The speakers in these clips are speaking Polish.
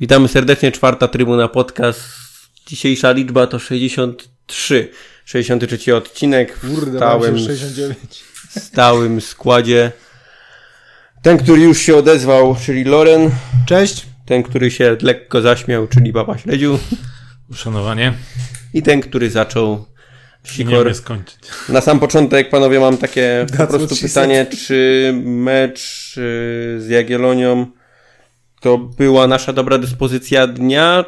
Witamy serdecznie, czwarta Trybuna Podcast. Dzisiejsza liczba to 63. 63 odcinek w Kurde, stałym, 69. stałym składzie. Ten, który już się odezwał, czyli Loren. Cześć. Ten, który się lekko zaśmiał, czyli Baba Śledziu. Uszanowanie. I ten, który zaczął Sikor. skończyć. Na sam początek, panowie, mam takie po prostu pytanie, czy mecz y, z Jagiellonią to była nasza dobra dyspozycja dnia?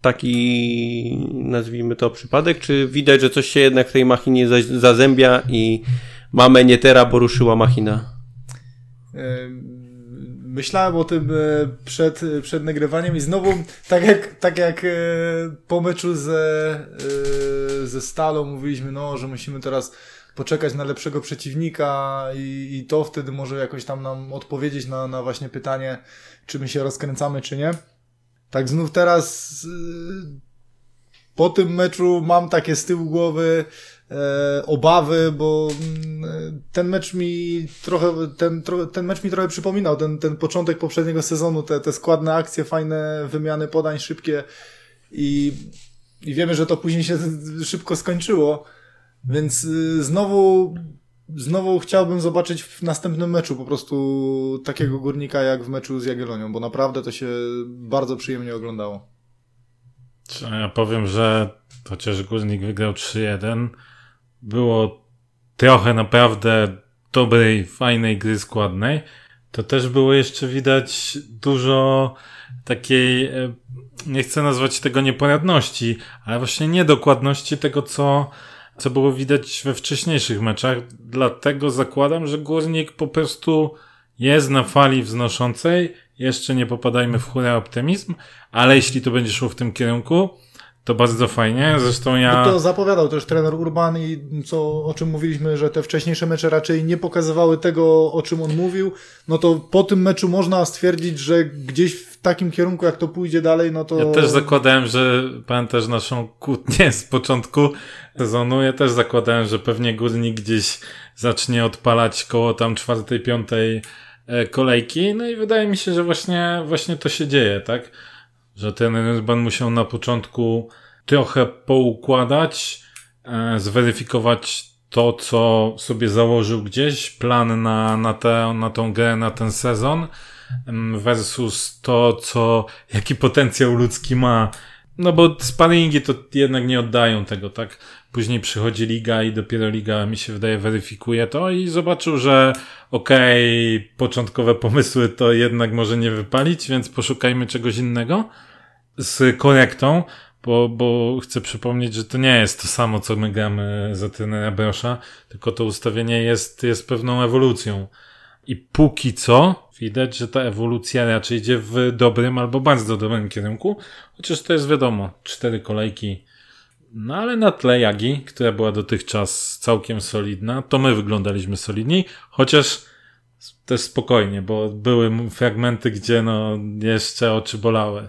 Taki, nazwijmy to, przypadek? Czy widać, że coś się jednak w tej machinie za- zazębia i mamy nie teraz, bo ruszyła machina? Em, Myślałem o tym e, przed, przed nagrywaniem i znowu, tak jak, tak jak e, po meczu ze, e, ze Stalą mówiliśmy, no, że musimy teraz poczekać na lepszego przeciwnika i, i to wtedy może jakoś tam nam odpowiedzieć na, na właśnie pytanie, czy my się rozkręcamy, czy nie. Tak znów teraz e, po tym meczu mam takie z tyłu głowy e, obawy, bo mm, e, ten mecz mi trochę, ten, ten mecz mi trochę przypominał, ten, ten początek poprzedniego sezonu, te, te składne akcje, fajne wymiany podań szybkie i, i wiemy, że to później się szybko skończyło, więc y, znowu Znowu chciałbym zobaczyć w następnym meczu po prostu takiego górnika jak w meczu z Jagiellonią, bo naprawdę to się bardzo przyjemnie oglądało. Ja powiem, że chociaż Górnik wygrał 3-1, było trochę naprawdę dobrej, fajnej gry składnej, to też było jeszcze widać dużo takiej, e, nie chcę nazwać tego nieporadności, ale właśnie niedokładności tego, co, co było widać we wcześniejszych meczach. Dlatego zakładam, że Górnik po prostu jest na fali wznoszącej. Jeszcze nie popadajmy w hura optymizm, ale jeśli to będzie szło w tym kierunku, to bardzo fajnie. Zresztą ja. No to zapowiadał też trener Urban i co, o czym mówiliśmy, że te wcześniejsze mecze raczej nie pokazywały tego, o czym on mówił. No to po tym meczu można stwierdzić, że gdzieś w takim kierunku, jak to pójdzie dalej, no to... Ja też zakładałem, że pamiętasz naszą kłótnię z początku sezonu. Ja też zakładałem, że pewnie górnik gdzieś zacznie odpalać koło tam czwartej, piątej e, kolejki. No i wydaje mi się, że właśnie, właśnie to się dzieje, tak? Że ten Urban musiał na początku trochę poukładać, e, zweryfikować to, co sobie założył gdzieś, plan na, na, tę, na tą grę, na ten sezon, em, versus to, co, jaki potencjał ludzki ma. No bo sparingi to jednak nie oddają tego, tak? Później przychodzi liga i dopiero liga, mi się wydaje, weryfikuje to i zobaczył, że okej, początkowe pomysły to jednak może nie wypalić, więc poszukajmy czegoś innego z korektą, bo, bo chcę przypomnieć, że to nie jest to samo, co my gramy za trenera Brosza, tylko to ustawienie jest, jest pewną ewolucją. I póki co widać, że ta ewolucja raczej idzie w dobrym albo bardzo dobrym kierunku, chociaż to jest wiadomo, cztery kolejki. No ale na tle Jagi, która była dotychczas całkiem solidna, to my wyglądaliśmy solidniej, chociaż też spokojnie, bo były fragmenty, gdzie no jeszcze oczy bolały.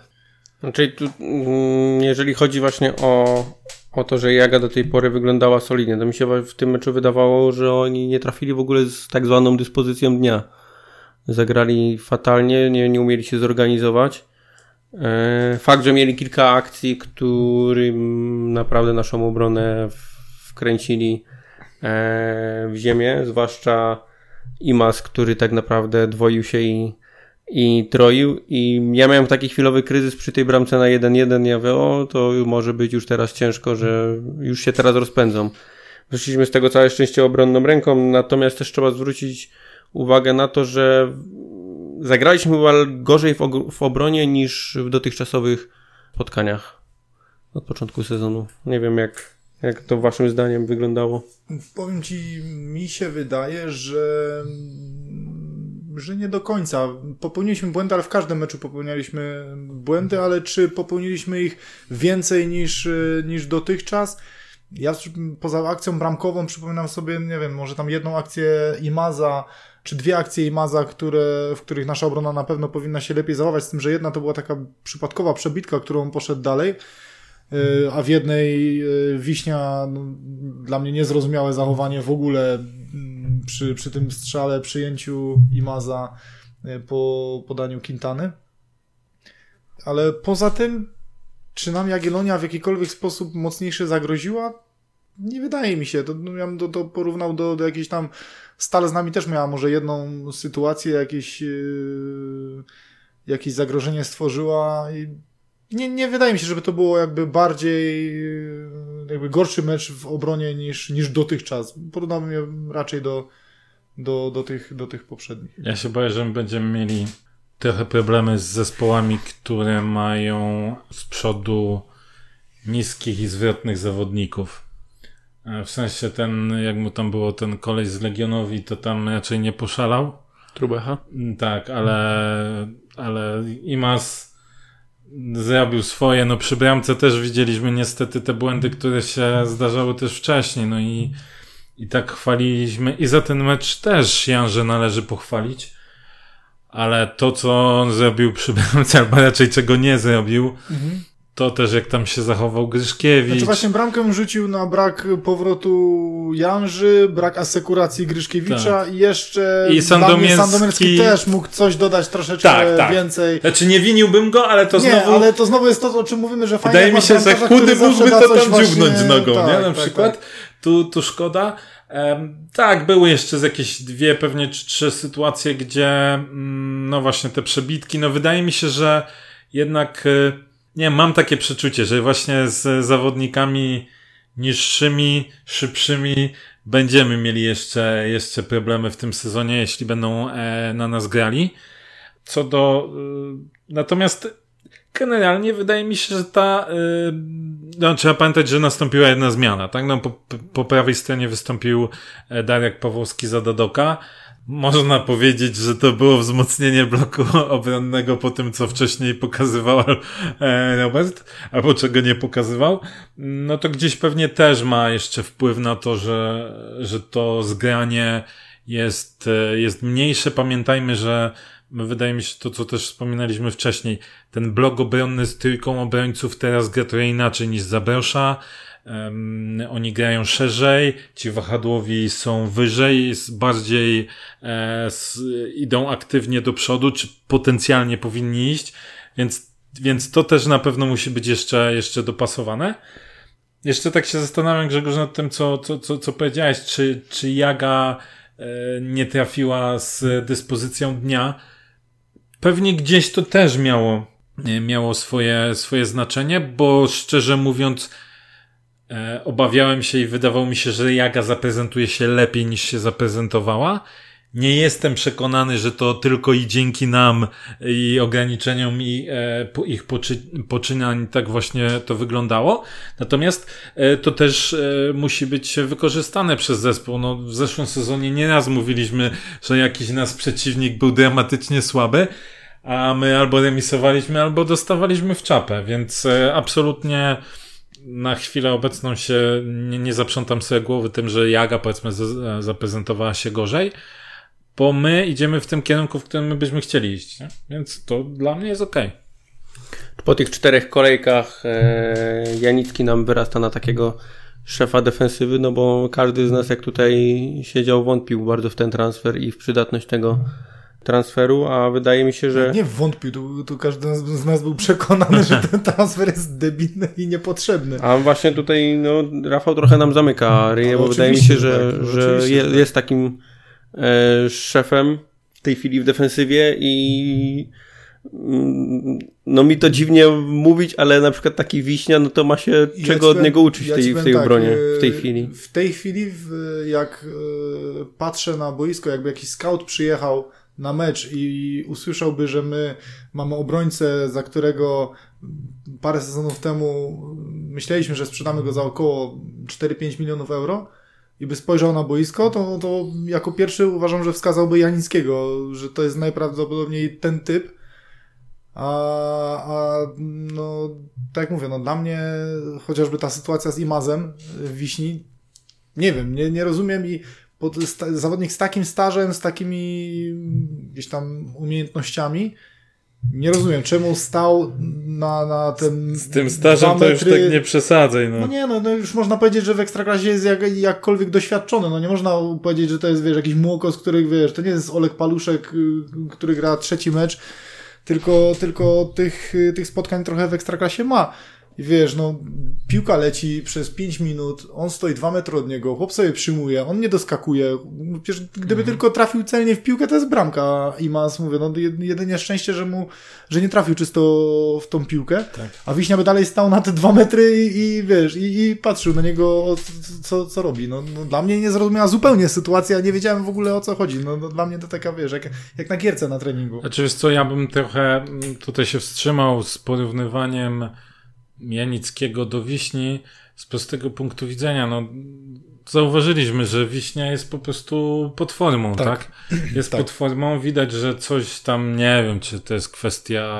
Znaczy, tu, mm, jeżeli chodzi właśnie o, o to, że Jaga do tej pory wyglądała solidnie, to mi się w tym meczu wydawało, że oni nie trafili w ogóle z tak zwaną dyspozycją dnia. Zagrali fatalnie, nie, nie umieli się zorganizować. E, Fakt, że mieli kilka akcji, którym naprawdę naszą obronę wkręcili e, w ziemię, zwłaszcza Imas, który tak naprawdę dwoił się i, i troił i ja miałem taki chwilowy kryzys przy tej bramce na 1-1, ja mówię, o to może być już teraz ciężko, że już się teraz rozpędzą. Wyszliśmy z tego całe szczęście obronną ręką, natomiast też trzeba zwrócić uwagę na to, że zagraliśmy gorzej w, w obronie niż w dotychczasowych spotkaniach od początku sezonu. Nie wiem jak, jak to waszym zdaniem wyglądało. Powiem ci, mi się wydaje, że że nie do końca. Popełniliśmy błędy, ale w każdym meczu popełnialiśmy błędy, ale czy popełniliśmy ich więcej niż, niż dotychczas? Ja poza akcją bramkową przypominam sobie, nie wiem, może tam jedną akcję Imaza, czy dwie akcje Imaza, które, w których nasza obrona na pewno powinna się lepiej zachować, z tym, że jedna to była taka przypadkowa przebitka, którą poszedł dalej, a w jednej Wiśnia no, dla mnie niezrozumiałe zachowanie w ogóle przy, przy tym strzale, przyjęciu Imaza e, po podaniu Quintany. Ale poza tym, czy nam Jagiellonia w jakikolwiek sposób mocniejszy zagroziła? Nie wydaje mi się. To, no, ja bym to, to porównał do, do jakiejś tam. Stal z nami też miała może jedną sytuację, jakieś, yy, jakieś zagrożenie stworzyła. I nie, nie wydaje mi się, żeby to było jakby bardziej yy, jakby gorszy mecz w obronie niż, niż dotychczas. Porównałbym je raczej do, do, do, tych, do tych poprzednich. Ja się boję, że my będziemy mieli trochę problemy z zespołami, które mają z przodu niskich i zwrotnych zawodników. E, w sensie ten, jak mu tam było ten kolej z Legionowi, to tam raczej nie poszalał. Trubecha? Mm, tak, ale, ale Imas zrobił swoje. No przy bramce też widzieliśmy niestety te błędy, które się zdarzały też wcześniej. No i, i tak chwaliliśmy. I za ten mecz też Janże należy pochwalić. Ale to, co on zrobił przy bramce, albo raczej czego nie zrobił, mhm to też jak tam się zachował Gryszkiewicz. Znaczy właśnie bramkę rzucił na brak powrotu Janży, brak asekuracji Gryszkiewicza tak. i jeszcze I Sandomierski... Sandomierski też mógł coś dodać troszeczkę tak, tak. więcej. Znaczy nie winiłbym go, ale to nie, znowu... ale to znowu jest to, o czym mówimy, że fajnie Wydaje mi się, że chudy mógłby to tam właśnie... dziubnąć nogą, tak, nie? Na tak, przykład. Tak. Tu, tu szkoda. Um, tak, były jeszcze z jakieś dwie, pewnie czy trzy sytuacje, gdzie mm, no właśnie te przebitki, no wydaje mi się, że jednak y, nie, mam takie przeczucie, że właśnie z zawodnikami niższymi, szybszymi będziemy mieli jeszcze, jeszcze problemy w tym sezonie, jeśli będą e, na nas grali. Co do. Y, natomiast generalnie wydaje mi się, że ta. Y, no, trzeba pamiętać, że nastąpiła jedna zmiana, tak? No, po, po prawej stronie wystąpił e, Darek Pawłowski za Dadoka. Można powiedzieć, że to było wzmocnienie bloku obronnego po tym, co wcześniej pokazywał e, Robert, albo czego nie pokazywał. No to gdzieś pewnie też ma jeszcze wpływ na to, że, że to zgranie jest, e, jest mniejsze. Pamiętajmy, że wydaje mi się to, co też wspominaliśmy wcześniej, ten blok obronny z trójką obrońców teraz gra trochę inaczej niż Zabrosza. Um, oni grają szerzej, ci wahadłowi są wyżej, bardziej e, s, idą aktywnie do przodu, czy potencjalnie powinni iść, więc, więc to też na pewno musi być jeszcze, jeszcze dopasowane. Jeszcze tak się zastanawiam, Grzegorz, nad tym, co, co, co, co powiedziałeś, czy, czy Jaga e, nie trafiła z dyspozycją dnia. Pewnie gdzieś to też miało, miało swoje, swoje znaczenie, bo szczerze mówiąc, E, obawiałem się i wydawało mi się, że Jaga zaprezentuje się lepiej niż się zaprezentowała. Nie jestem przekonany, że to tylko i dzięki nam i ograniczeniom i e, ich poczy, poczynań tak właśnie to wyglądało. Natomiast e, to też e, musi być wykorzystane przez zespół. No, w zeszłym sezonie nieraz mówiliśmy, że jakiś nas przeciwnik był dramatycznie słaby, a my albo remisowaliśmy, albo dostawaliśmy w czapę, więc e, absolutnie na chwilę obecną się nie, nie zaprzątam sobie głowy tym, że Jaga powiedzmy z, zaprezentowała się gorzej, bo my idziemy w tym kierunku, w którym my byśmy chcieli iść, nie? więc to dla mnie jest ok. Po tych czterech kolejkach e, Janicki nam wyrasta na takiego szefa defensywy, no bo każdy z nas jak tutaj siedział wątpił bardzo w ten transfer i w przydatność tego transferu, a wydaje mi się, że... Nie wątpił, tu, tu każdy z nas był przekonany, że ten transfer jest debilny i niepotrzebny. A właśnie tutaj no, Rafał trochę nam zamyka ryje, bo wydaje mi się, że, tak, że je, tak. jest takim e, szefem w tej chwili w defensywie i mm, no mi to dziwnie mówić, ale na przykład taki Wiśnia, no to ma się ja czego od niego uczyć ja tej, w tej tak, obronie, w tej chwili. W tej chwili, jak e, patrzę na boisko, jakby jakiś scout przyjechał na mecz i usłyszałby, że my mamy obrońcę, za którego parę sezonów temu myśleliśmy, że sprzedamy go za około 4-5 milionów euro i by spojrzał na boisko, to, to jako pierwszy uważam, że wskazałby Janickiego, że to jest najprawdopodobniej ten typ. A, a no, tak jak mówię, no dla mnie chociażby ta sytuacja z Imazem w Wiśni, nie wiem, nie, nie rozumiem i zawodnik z takim stażem, z takimi gdzieś tam umiejętnościami Nie rozumiem, czemu stał na, na tym. Z tym stażem to już tak nie przesadzaj. No, no nie, no, no już można powiedzieć, że w ekstraklasie jest jak, jakkolwiek doświadczony. No nie można powiedzieć, że to jest, wiesz, jakiś młokos, który, wiesz, to nie jest Olek Paluszek, y, który gra trzeci mecz, tylko, tylko tych, tych spotkań trochę w ekstraklasie ma. I wiesz, no, piłka leci przez 5 minut, on stoi 2 metry od niego, chłop sobie przyjmuje, on nie doskakuje. Przecież gdyby mm. tylko trafił celnie w piłkę, to jest bramka. I Mas, mówię, no jedynie szczęście, że mu, że nie trafił czysto w tą piłkę. Tak. A Wiśnia by dalej stał na te 2 metry i, i wiesz, i, i, patrzył na niego, co, co robi. No, no, dla mnie nie zrozumiała zupełnie sytuacja, nie wiedziałem w ogóle o co chodzi. No, no dla mnie to taka, wiesz, jak, jak na gierce na treningu. Znaczy, wiesz co, ja bym trochę tutaj się wstrzymał z porównywaniem Janickiego do Wiśni z prostego punktu widzenia. No, zauważyliśmy, że Wiśnia jest po prostu pod formą, tak? tak? Jest tak. pod formą, widać, że coś tam, nie wiem, czy to jest kwestia...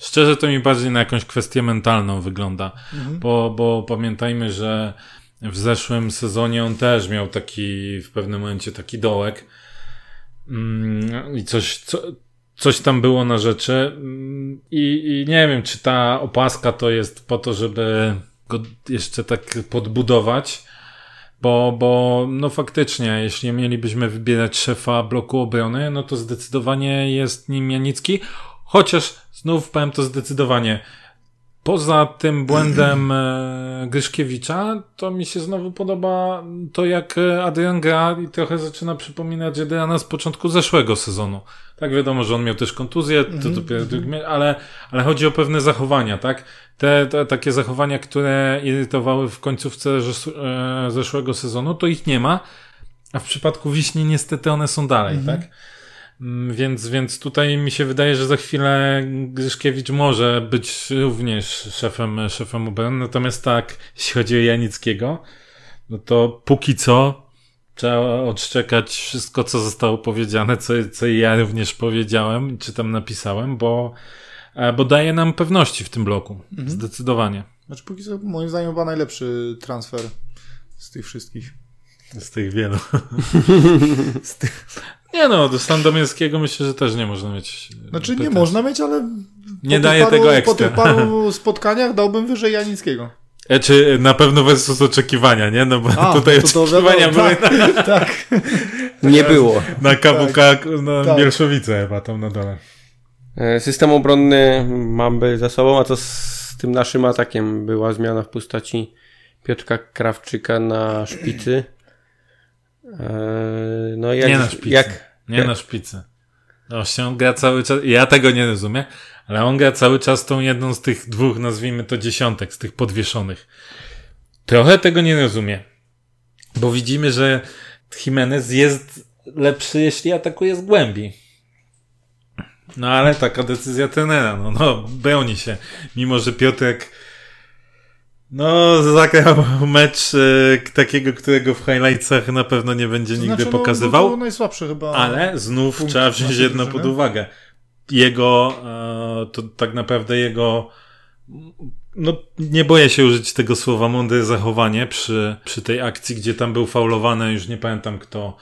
Szczerze to mi bardziej na jakąś kwestię mentalną wygląda, mhm. bo, bo pamiętajmy, że w zeszłym sezonie on też miał taki, w pewnym momencie taki dołek mm, i coś, co, coś tam było na rzeczy mm, i, i nie wiem, czy ta opaska to jest po to, żeby go jeszcze tak podbudować, bo, bo no faktycznie, jeśli mielibyśmy wybierać szefa bloku obrony, no to zdecydowanie jest nim Janicki, chociaż znów powiem to zdecydowanie. Poza tym błędem e, Gryszkiewicza, to mi się znowu podoba to, jak e, Adrian gra i trochę zaczyna przypominać Adriana z początku zeszłego sezonu. Tak wiadomo, że on miał też kontuzję, to mm-hmm. dopiero drugi, ale, ale chodzi o pewne zachowania, tak? Te, te takie zachowania, które irytowały w końcówce e, zeszłego sezonu, to ich nie ma, a w przypadku Wiśni niestety one są dalej, mm-hmm. tak? Mm, więc, więc tutaj mi się wydaje, że za chwilę Grzyszkiewicz może być również szefem, szefem obrony. Natomiast tak, jeśli chodzi o Janickiego, no to póki co trzeba odszczekać wszystko, co zostało powiedziane, co, co ja również powiedziałem, czy tam napisałem, bo, e, bo daje nam pewności w tym bloku. Mhm. Zdecydowanie. Znaczy, póki co, moim zdaniem, chyba najlepszy transfer z tych wszystkich. Z tych wielu. z tych... Nie no, do Sandomierskiego myślę, że też nie można mieć. E, znaczy, pytań. nie można mieć, ale. Nie daje paru, tego ekstra. Po tych paru spotkaniach dałbym wyżej Janickiego. E, czy na pewno versus oczekiwania, nie? No bo A, tutaj to oczekiwania były tak, na... tak. Nie było. Na KWK, tak. na tak. Bielszowice chyba tam na dole. E, system obronny mamy za sobą, a co z tym naszym atakiem? Była zmiana w postaci Piotrka Krawczyka na szpicy. E, no jak, nie na szpicy. Jak, nie jak... na szpicy. No się gra cały czas. Ja tego nie rozumiem. Ale on gra cały czas tą jedną z tych dwóch, nazwijmy to dziesiątek, z tych podwieszonych. Trochę tego nie rozumie. Bo widzimy, że Jimenez jest lepszy, jeśli atakuje z głębi. No ale taka decyzja trenera, no, no, broni się. Mimo, że Piotrek no, zagrał mecz e, takiego, którego w highlightsach na pewno nie będzie to nigdy znaczy, no, pokazywał. No, najsłabszy chyba. Ale znów trzeba wziąć jedno pod uwagę jego, e, to tak naprawdę jego, no nie boję się użyć tego słowa mądre zachowanie przy, przy tej akcji, gdzie tam był faulowany, już nie pamiętam kto,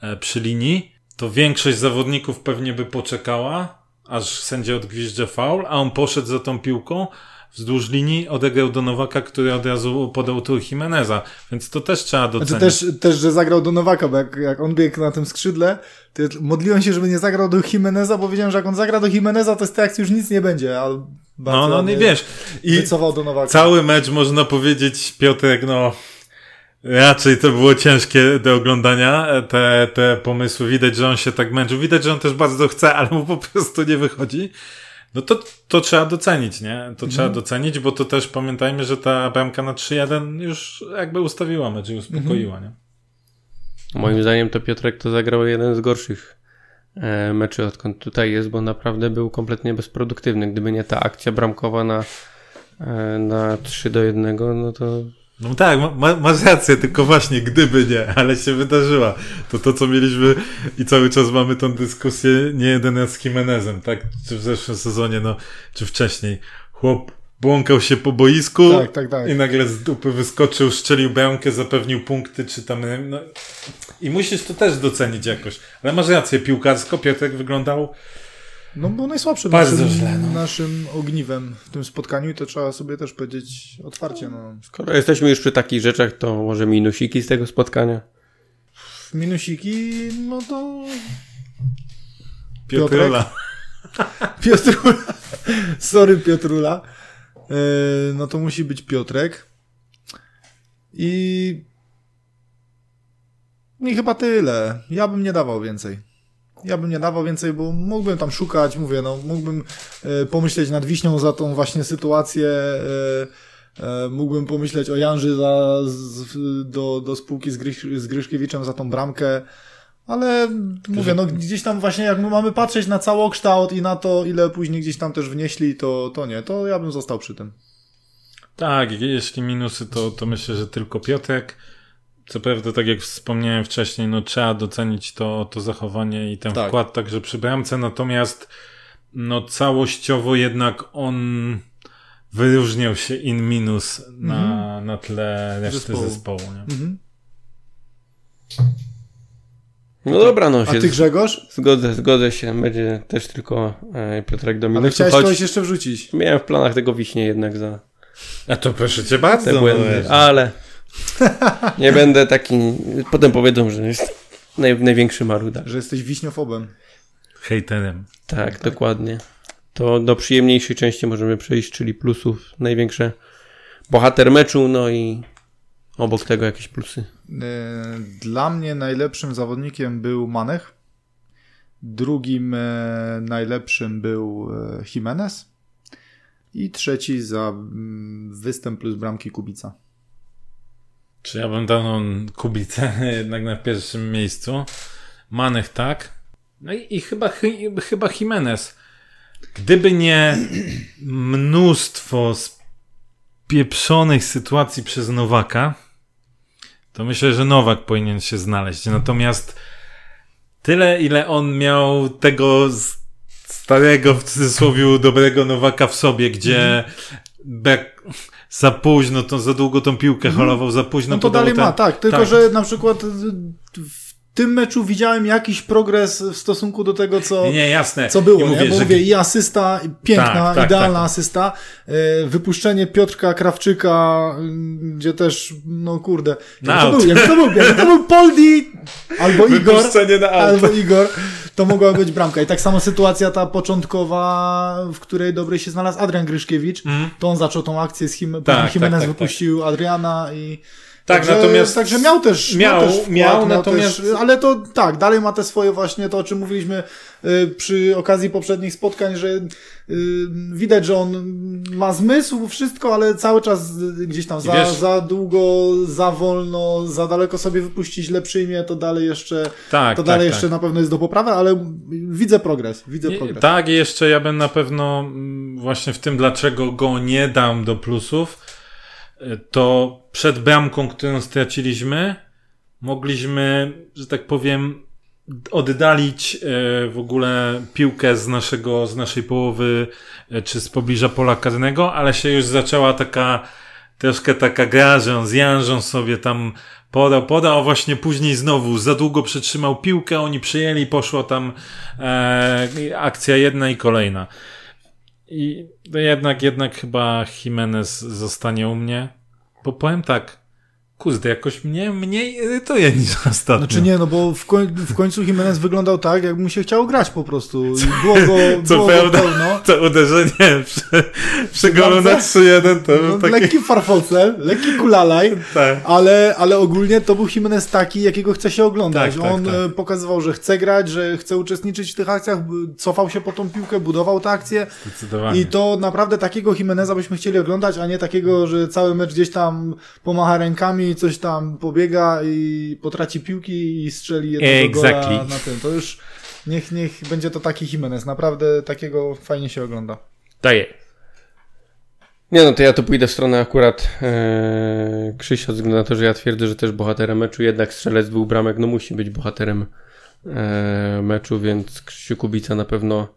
e, przy linii, to większość zawodników pewnie by poczekała, aż sędzia odgwizdże faul, a on poszedł za tą piłką, wzdłuż linii odegrał do Nowaka, który od razu podał tu Jimeneza, więc to też trzeba docenić. Znaczy też, też, że zagrał do Nowaka, bo jak, jak on biegł na tym skrzydle, to modliłem się, żeby nie zagrał do Jimeneza, bo wiedziałem, że jak on zagra do Jimeneza, to z tej akcji już nic nie będzie, ale no, no nie wiesz. I do Nowaka. cały mecz można powiedzieć, Piotrek, no Raczej to było ciężkie do oglądania, te, te pomysły. Widać, że on się tak męczył. Widać, że on też bardzo chce, ale mu po prostu nie wychodzi. No to, to trzeba docenić, nie? To mhm. trzeba docenić, bo to też pamiętajmy, że ta bramka na 3-1 już jakby ustawiła mecz i uspokoiła, mhm. nie? Moim zdaniem to Piotrek to zagrał jeden z gorszych e, meczy odkąd tutaj jest, bo naprawdę był kompletnie bezproduktywny. Gdyby nie ta akcja bramkowa na, e, na 3 do 1, no to no tak, ma, masz rację, tylko właśnie gdyby nie, ale się wydarzyła. To to, co mieliśmy i cały czas mamy tą dyskusję nie jeden raz z Jimenezem, tak? Czy w zeszłym sezonie, no, czy wcześniej. Chłop błąkał się po boisku tak, tak, tak. i nagle z dupy wyskoczył, szczelił bramkę, zapewnił punkty, czy tam, no. I musisz to też docenić jakoś. Ale masz rację, piłkarsko Piotrek wyglądał No bo najsłabszym Bardzo naszym, źle, no. naszym ogniwem w tym spotkaniu i to trzeba sobie też powiedzieć otwarcie. No. Skoro jesteśmy już przy takich rzeczach, to może minusiki z tego spotkania. Minusiki, no to Piotrula. Piotrula. Sorry Piotrula. E, no to musi być Piotrek. I... I chyba tyle. Ja bym nie dawał więcej. Ja bym nie dawał więcej, bo mógłbym tam szukać, mówię, no mógłbym e, pomyśleć nad Wiśnią za tą właśnie sytuację, e, e, mógłbym pomyśleć o Janży za, z, do, do spółki z, Gryś, z Gryszkiewiczem za tą bramkę, ale mówię, no gdzieś tam właśnie jak my mamy patrzeć na całokształt i na to, ile później gdzieś tam też wnieśli, to, to nie, to ja bym został przy tym. Tak, jeśli minusy, to, to myślę, że tylko Piotrek. Co prawda, tak jak wspomniałem wcześniej, no trzeba docenić to, to zachowanie i ten Tak. wkład także przy bramce, natomiast no całościowo jednak on wyróżniał się in minus na, na tle reszty Zespołu. zespołu. nie? Mhm. No dobra, no A ty Grzegorz? zgodzę, zgodzę się. Będzie też tylko e, Piotrek do Ale chciałeś choć kogoś jeszcze wrzucić. miałem w planach tego wiśnie jednak za A to proszę cię bardzo. te błędy, ale nie będę taki, potem powiedzą, że jest naj, największy maruda. Że jesteś wiśniofobem. Hejterem. Tak, dokładnie. To do przyjemniejszej części możemy przejść, czyli plusów. Największe bohater meczu, no i obok tego jakieś plusy. E, Dla mnie najlepszym zawodnikiem był Manech. Drugim e, najlepszym był e, Jimenez. I trzeci za mm, występ plus bramki Kubica. Czy ja bym dał Kubicę jednak na pierwszym miejscu. Manech tak. No i, i chyba, chy- chyba Jimenez. Gdyby nie mnóstwo spieprzonych sytuacji przez Nowaka, to myślę, że Nowak powinien się znaleźć. Natomiast tyle, ile on miał tego starego, w cudzysłowie, dobrego Nowaka w sobie, gdzie bek, za późno, to za długo tą piłkę holował, za późno No to dalej ten- ma, tak. Tylko, tak. że na przykład y, w tym meczu widziałem jakiś progres w stosunku do tego, co, Nie, jasne. co było, I nie? mówię, Bo że mówię, i asysta, piękna, Tak, tak, idealna tak. asysta. E, Wypuszczenie Piotrka Krawczyka, y, gdzie też, no kurde, jak to był, jak to był, jak to był Poldi albo Igor, Wypuszczenie na out. albo Igor, to mogła być bramka. I tak samo sytuacja ta początkowa, w której dobry się znalazł Adrian Gryszkiewicz, Mhm. to on zaczął tą akcję z Him, Tak, Jimenez tak, tak, wypuścił Adriana i Tak, także, natomiast- Także miał też. Miał, też wkład, miał, natomiast- Też, ale to tak, dalej ma te swoje właśnie to, o czym mówiliśmy y, przy okazji poprzednich spotkań, że y, widać, że on ma zmysł, wszystko, ale cały czas y, gdzieś tam za, za długo, za wolno, za daleko sobie wypuścić, źle przyjmie, to dalej jeszcze, Tak, to tak, dalej tak. jeszcze na pewno jest do poprawy, ale widzę progres, widzę Nie, progres. Tak, i jeszcze ja bym na pewno mm, właśnie w tym, dlaczego go nie dam do plusów, to przed bramką, którą straciliśmy, mogliśmy, że tak powiem, oddalić y, w ogóle piłkę z naszego, z naszej połowy, y, czy z pobliża pola karnego, ale się już zaczęła taka troszkę taka gra, że on z Janżą sobie tam podał, podał, a właśnie później znowu za długo przytrzymał piłkę, oni przyjęli, poszło tam e, akcja jedna i kolejna. I to jednak, jednak chyba Jimenez zostanie u mnie, bo powiem tak, kurde, jakoś mnie mniej irytuje niż ostatnio. Znaczy nie, no bo w, koń, w końcu Jimenez wyglądał tak, jakby mu się chciało grać po prostu. I było go, Co było go prawda, pełno. to uderzenie przy, przy golu na bramce? 3-1 to No, taki... Lekki farfocel, lekki kulalaj, Tak. ale, ale ogólnie to był Jimenez taki, jakiego chce się oglądać. Tak, tak, On tak. e, pokazywał, że chce grać, że chce uczestniczyć w tych akcjach, cofał się po tą piłkę, budował te akcje Zdecydowanie. i to naprawdę takiego Jimeneza byśmy chcieli oglądać, a nie takiego, że cały mecz gdzieś tam pomacha rękami, coś tam pobiega i potraci piłki i strzeli jednego Exactly. gola na tym. To już niech, niech będzie to taki Jimenez. Naprawdę takiego fajnie się ogląda. Daję. Nie no, to ja tu pójdę w stronę akurat e, Krzysia, ze względu na to, że ja twierdzę, że też bohaterem meczu, jednak strzelec dwóch bramek, no musi być bohaterem e, meczu, więc Krzysiu Kubica na pewno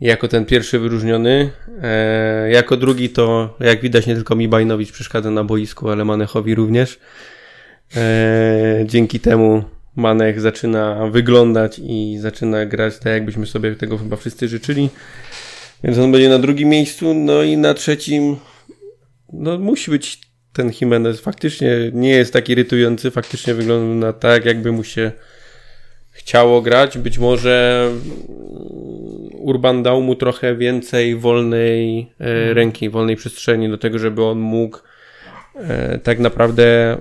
jako ten pierwszy wyróżniony. E, jako drugi to, jak widać, nie tylko mi Bajnowicz przeszkadza na boisku, ale Manechowi również. E, dzięki temu Manech zaczyna wyglądać i zaczyna grać tak, jakbyśmy sobie tego chyba wszyscy życzyli. Więc on będzie na drugim miejscu, no i na trzecim no musi być ten Jimenez. Faktycznie nie jest tak irytujący, faktycznie wygląda tak, jakby mu się chciało grać. Być może Urban dał mu trochę więcej wolnej e, ręki, wolnej przestrzeni do tego, żeby on mógł e, tak naprawdę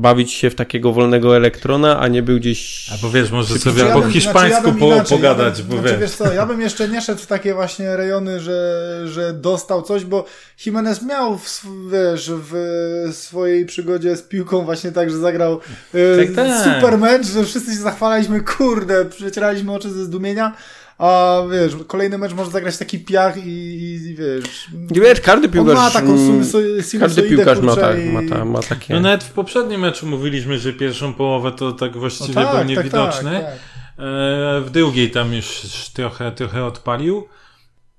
bawić się w takiego wolnego elektrona, a nie był gdzieś... Albo wiesz, może Znaczy, sobie ja po bym- hiszpańsku znaczy, ja bym po, inaczej, pogadać, ja bym, bo znaczy, wiesz. wiesz co, ja bym jeszcze nie szedł w takie właśnie rejony, że, że dostał coś, bo Jimenez miał w, wiesz, w swojej przygodzie z piłką właśnie tak, że zagrał e, Tak, tak. super mecz, że wszyscy się zachwalaliśmy, kurde, przecieraliśmy oczy ze zdumienia, a wiesz, kolejny mecz może zagrać taki piach i, i wiesz... Nie wiesz, każdy piłkarz... ma taką mm, sinusoidę, Każdy piłkarz ma, tak, i- ma, ta, ma takie... No nawet w poprzednim meczu mówiliśmy, że pierwszą połowę to tak No właściwie tak, był tak, niewidoczny. tak, tak. W drugiej tam już trochę, trochę odpalił.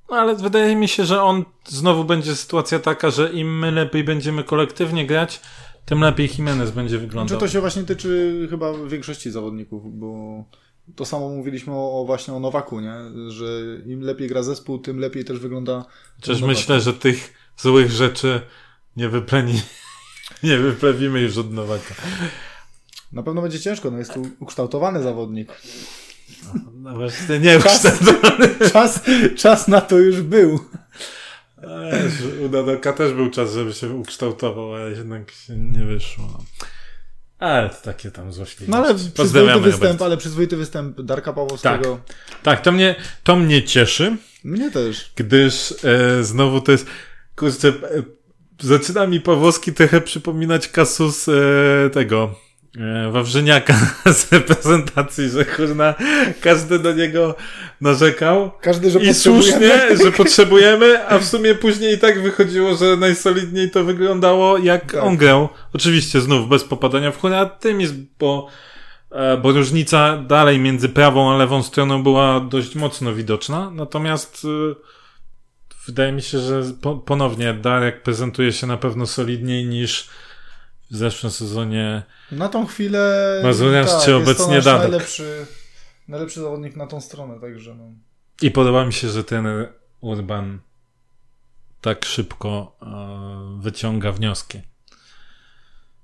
No ale wydaje mi się, że on znowu będzie sytuacja taka, że im my lepiej będziemy kolektywnie grać, tym lepiej Jimenez będzie Czy wyglądał. to się właśnie tyczy chyba większości zawodników, bo to samo mówiliśmy o, o właśnie o Nowaku, nie? Że im lepiej gra zespół, tym lepiej też wygląda. Chociaż myślę, że tych złych rzeczy nie wypleni, nie wyplewimy już od Nowaka. Na pewno będzie ciężko, no jest tu ukształtowany zawodnik. No właśnie nie ukształtowany. Czas, czas na to już był. U Nadoka też był czas, żeby się ukształtował, ale jednak się nie wyszło. Ale to takie tam złośliwości. No ale przyzwoity występ, Robert. ale przyzwoity występ Darka Pawłowskiego. Tak, to mnie, to mnie cieszy. Mnie też. gdyż e, znowu to jest, kurczę, e, zaczyna mi Pawłowski trochę przypominać kasus e, tego Wawrzyniaka z reprezentacji, że kurna, każdy do niego narzekał. Każdy, że I słusznie, że potrzebujemy, a w sumie później i tak wychodziło, że najsolidniej to wyglądało, jak Tak. on grał. Oczywiście znów bez popadania w chór, a tym jest, bo, e, bo różnica dalej między prawą a lewą stroną była dość mocno widoczna. Natomiast e, wydaje mi się, że po, ponownie Darek prezentuje się na pewno solidniej niż w zeszłym sezonie. Na tą chwilę. Mazurian czy jest to obecnie nasz Dadek? najlepszy, najlepszy zawodnik na tą stronę, także no. I podoba mi się, że ten Urban tak szybko e, wyciąga wnioski.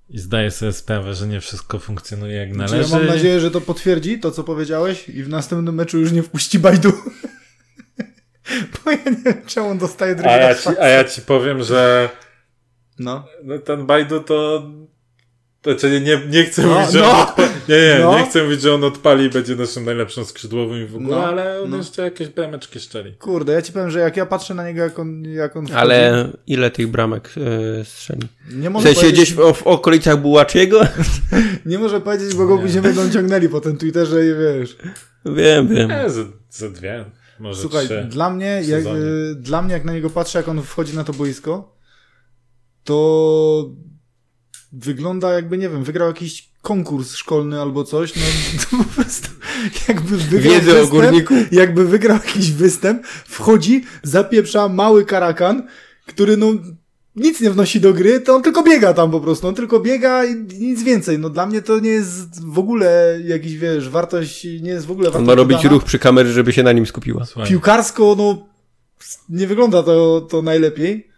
I zdaje sobie sprawę, że nie wszystko funkcjonuje jak Znaczy, należy. ja mam nadzieję, że to potwierdzi to, co powiedziałeś i w następnym meczu już nie wpuści Bajdu. Bo ja nie wiem, czemu on dostaje drugi a, ja ci, a ja ci powiem, że No. no, ten Bajdu to... to czyli nie, nie chcę No, mówić, że no. on odpali, nie, nie, No. nie chcę mówić, że on odpali i będzie naszym najlepszym skrzydłowym i w ogóle, No, ale on no. jeszcze jakieś brameczki szczeli. Kurde, ja ci powiem, że jak ja patrzę na niego, jak on, jak on wchodzi, Ale ile tych bramek e, strzeli? nie W może sensie powiedzieć, gdzieś w, w okolicach Bułaczyego? nie może powiedzieć, bo go później będą ciągnęli po tym Twitterze i wiesz. wiem, wiem. Nie, ze, ze dwie, może Słuchaj, trzy. dla mnie, jak, y, dla mnie, jak na niego patrzę, jak on wchodzi na to boisko, to wygląda jakby, nie wiem, wygrał jakiś konkurs szkolny albo coś, no to po prostu jakby wygrał Wiedzę o występ, górniku. jakby wygrał jakiś występ, wchodzi, zapieprza mały karakan, który no nic nie wnosi do gry, to on tylko biega tam po prostu, on tylko biega i nic więcej. No dla mnie to nie jest w ogóle jakiś, wiesz, wartość, nie jest w ogóle On wartość ma robić dodana. ruch przy kamerze, żeby się na nim skupiła. Słuchaj. Piłkarsko, no nie wygląda to, to najlepiej.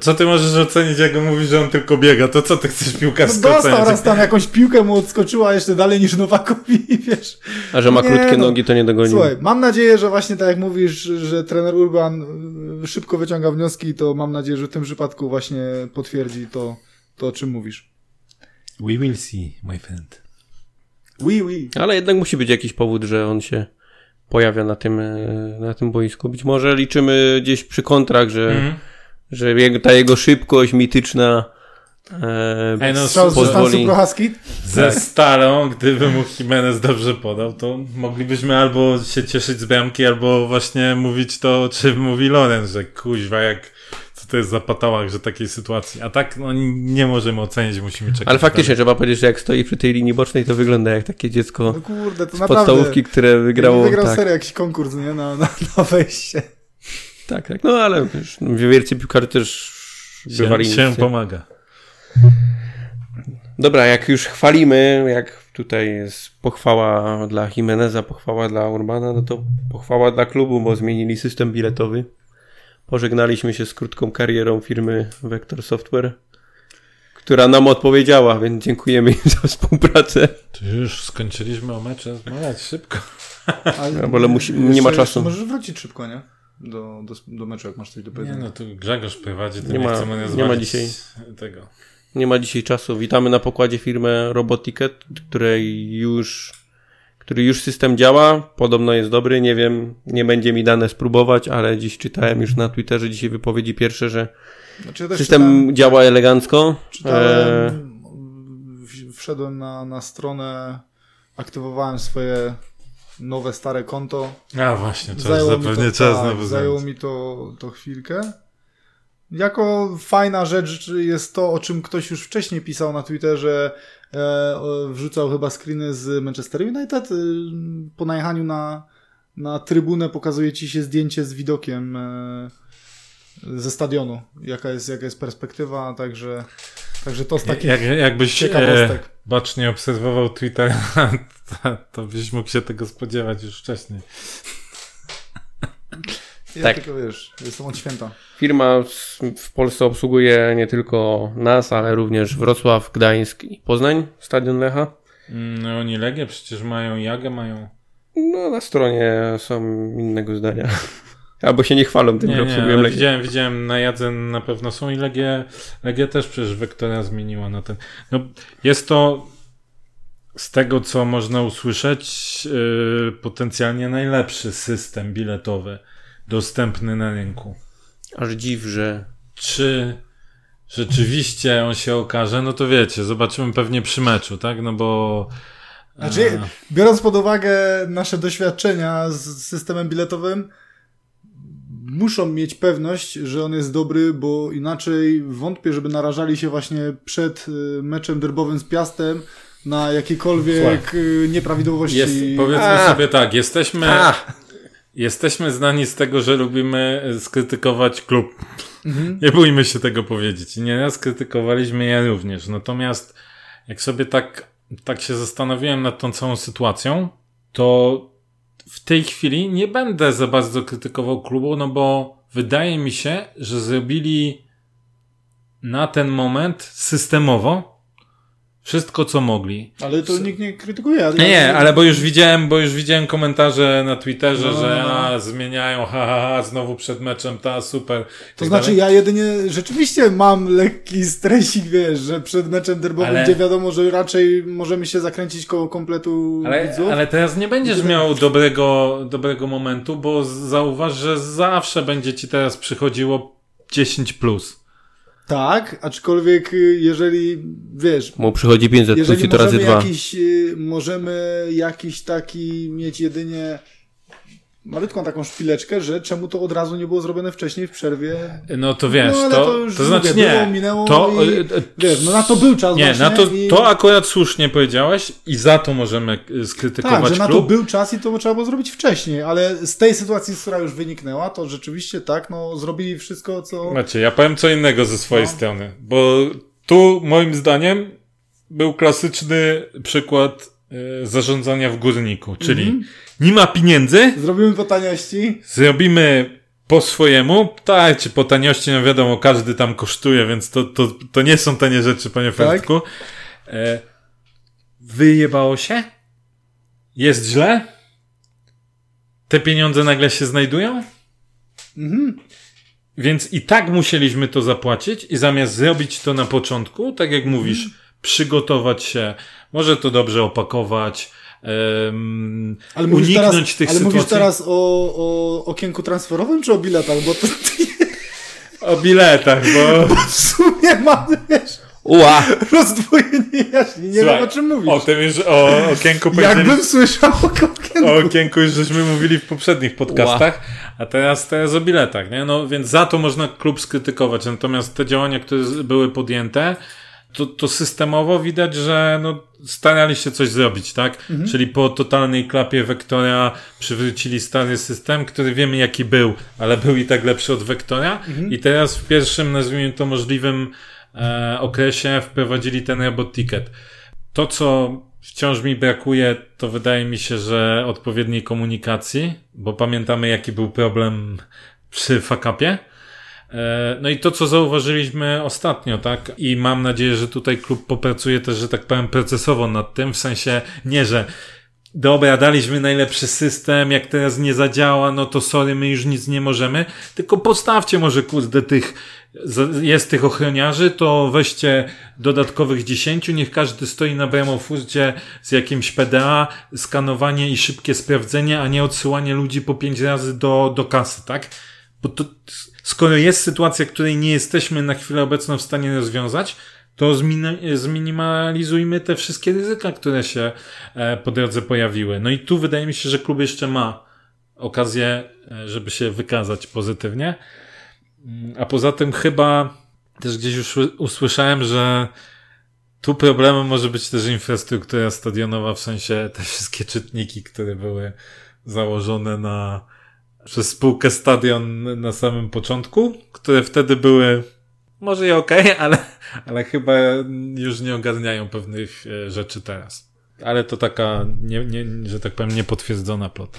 Co ty możesz ocenić, jak on mówi, że on tylko biega? To co ty chcesz No piłkarsko dostał oceniać? raz tam jakąś piłkę mu odskoczyła jeszcze dalej niż Nowakowi i wiesz. A że ma Nie, krótkie no. nogi, to nie dogonił. Słuchaj, mam nadzieję, że właśnie tak jak mówisz, że trener Urban y, szybko wyciąga wnioski, to mam nadzieję, że w tym przypadku właśnie potwierdzi to, to o czym mówisz. We will see, my friend. Oui, oui. Ale jednak musi być jakiś powód, że on się pojawia na tym, e, na tym boisku. Być może liczymy gdzieś przy kontrakt, że, Mhm. Że ta jego szybkość mityczna e, Ej, no, Strzał pozwoli... Ze Stalą, gdyby mu Jimenez dobrze podał, to moglibyśmy albo się cieszyć z bramki, albo właśnie mówić to, o czym mówi Loren, że kuźwa, jak co to jest za patałak, że takiej sytuacji. A tak, no nie możemy ocenić, musimy czekać. Ale faktycznie trzeba powiedzieć, że jak stoi przy tej linii bocznej, to wygląda jak takie dziecko No kurde, to z naprawdę. podstawówki, które wygrało. Wygrał tak, serię jakiś konkurs, nie? Na, na, na wejście. Tak, tak. No ale wiesz, no, wielcy piłkarze też bywali się, się pomaga. Dobra, jak już chwalimy, jak tutaj jest pochwała dla Jimeneza, pochwała dla Urbana, no to pochwała dla klubu, bo zmienili system biletowy. Pożegnaliśmy się z krótką karierą firmy Vector Software, która nam odpowiedziała, więc dziękujemy im za współpracę. To już skończyliśmy o meczu rozmawiać szybko. Ale, No, bo musi- nie ma czasu. Możesz wrócić szybko, nie? Do, do, do meczu, jak masz coś do Nie powiedzenia. no, tu Grzegorz prowadzi, to Nie nie, ma- chcemy nie ma dzisiaj. tego. Nie ma dzisiaj czasu. Witamy na pokładzie firmę Roboticket, której już, który już system działa. Podobno jest dobry. Nie wiem, nie będzie mi dane spróbować, ale dziś czytałem już na Twitterze dzisiaj wypowiedzi pierwsze, że Znaczy, ja system czytałem- działa elegancko. E, Czytałem, w- wszedłem na, na stronę, aktywowałem swoje nowe, stare konto. A właśnie, czas, Zajęło zapewne to, czas tak, znowu zajęło mi to, to chwilkę. Jako fajna rzecz jest to, o czym ktoś już wcześniej pisał na Twitterze, e, e, wrzucał chyba screeny z Manchester United. E, po najechaniu na, na trybunę pokazuje ci się zdjęcie z widokiem e, ze stadionu, jaka jest, jaka jest perspektywa, także, także to z takich Jak, jakbyś e, ciekawostek. Bacznie obserwował Twitter, to, to byś mógł się tego spodziewać już wcześniej. Ja tak. tylko wiesz, jestem od święta. Firma w- Polsce obsługuje nie tylko nas, ale również Wrocław, Gdańsk i Poznań, Stadion Lecha. Mm, No oni Legię przecież mają, Jagę mają. No, na stronie są innego zdania. Albo się nie chwalą tym, Nie, że obsługują ale Legię. widziałem, widziałem na Jadze na pewno są i Legię, Legię też przecież Wektora zmieniła na ten. No, jest to z tego, co można usłyszeć, yy, potencjalnie najlepszy system biletowy dostępny na rynku. Aż dziw, że Czy rzeczywiście on się okaże, no to wiecie, zobaczymy pewnie przy meczu, tak? No bo. Znaczy, e, biorąc pod uwagę nasze doświadczenia z systemem biletowym, muszą mieć pewność, że on jest dobry, bo inaczej wątpię, żeby narażali się właśnie przed y, meczem derbowym z Piastem na jakiekolwiek y, nieprawidłowości. jest, powiedzmy A. sobie tak, jesteśmy, A! jesteśmy znani z tego, że lubimy skrytykować klub. Mhm. Nie bójmy się tego powiedzieć. I Nieraz krytykowaliśmy je również. Natomiast jak sobie tak, tak się zastanowiłem nad tą całą sytuacją, to w tej chwili nie będę za bardzo krytykował klubu, no bo wydaje mi się, że zrobili na ten moment systemowo wszystko, co mogli. Ale to nikt nie krytykuje. ale- Nie, nie, ale bo już widziałem, bo już widziałem komentarze na Twitterze, No, że no, no. a, zmieniają, ha, ha, ha, znowu przed meczem, ta, super. i To tak znaczy, dalej. ja jedynie rzeczywiście mam lekki stresik, wiesz, że przed meczem derbowym, Ale- gdzie wiadomo, że raczej możemy się zakręcić koło kompletu Ale, widzów. ale teraz nie będziesz miał dobrego, dobrego momentu, bo zauważ, że zawsze będzie ci teraz przychodziło 10 plus. Tak, aczkolwiek y, jeżeli, wiesz, Mu przychodzi 500 plus i to razy możemy dwa. jakiś, y, możemy jakiś taki mieć jedynie malutką taką szpileczkę, że czemu to od razu nie było zrobione wcześniej w przerwie. No to wiesz, no, to, to, to, znaczy nie. było, minęło to, i, e, e, wiesz, no na to był czas nie, na to, i, to akurat słusznie powiedziałeś i za to możemy skrytykować tak, że na to był czas i to trzeba było zrobić wcześniej, ale z tej sytuacji, która już wyniknęła, to rzeczywiście tak, no zrobili wszystko, co... Macie, ja powiem co innego ze swojej No. strony, bo tu moim zdaniem był klasyczny przykład zarządzania w górniku, czyli Mhm. nie ma pieniędzy, Zrobimy po taniości. zrobimy po swojemu, tak, czy po taniości, no wiadomo, każdy tam kosztuje, więc to, to, to nie są tanie rzeczy, panie Tak. Fertku. E, wyjebało się? Jest źle? Te pieniądze nagle się znajdują? Mhm. Więc i tak musieliśmy to zapłacić i zamiast zrobić to na początku, tak jak mówisz, Mhm. Przygotować się, może to dobrze opakować, em, Ale mówisz uniknąć teraz, tych ale sytuacji. mówisz teraz o, o okienku transferowym czy o biletach? Bo to O biletach, bo... w sumie mamy, wiesz, Ua! rozdwojenie jaźni. Nie Słuchaj, wiem o czym mówisz. O tym już, o okienku Jakbym słyszał o okienku. o okienku już żeśmy mówili w poprzednich podcastach, a teraz, teraz o biletach, nie? No więc za to można klub skrytykować, natomiast te działania, które były podjęte, to, to systemowo widać, że no, starali się coś zrobić, tak? Czyli po totalnej klapie Wektora przywrócili stary system, który wiemy jaki był, ale był i tak lepszy od Wektora i teraz w pierwszym, nazwijmy to możliwym e, okresie wprowadzili ten robot ticket. To, co wciąż mi brakuje, to wydaje mi się, że odpowiedniej komunikacji, bo pamiętamy jaki był problem przy fakapie. E, no i to, co zauważyliśmy ostatnio, tak? I mam nadzieję, że tutaj klub popracuje też, że tak powiem, procesowo nad tym, w sensie nie, że dobra, daliśmy najlepszy system, jak teraz nie zadziała, no to sorry, my już nic nie możemy, tylko postawcie może kurde tych, jest tych ochroniarzy, to weźcie dodatkowych dziesięciu, niech każdy stoi na bramofurcie z jakimś PDA, skanowanie i szybkie sprawdzenie, a nie odsyłanie ludzi po pięć razy do, do kasy, tak? Bo to, skoro jest sytuacja, której nie jesteśmy na chwilę obecną w stanie rozwiązać, to zminimalizujmy te wszystkie ryzyka, które się e, po drodze pojawiły. No i tu wydaje mi się, że klub jeszcze ma okazję, e, żeby się wykazać pozytywnie. Mm, a poza tym chyba też gdzieś już usłyszałem, że tu problemem może być też infrastruktura stadionowa, w sensie te wszystkie czytniki, które były założone na, przez spółkę stadion na samym początku, które wtedy były może i okej, okay, ale, ale chyba już nie ogarniają pewnych e, rzeczy teraz. Ale to taka, nie, nie, że tak powiem, niepotwierdzona plota.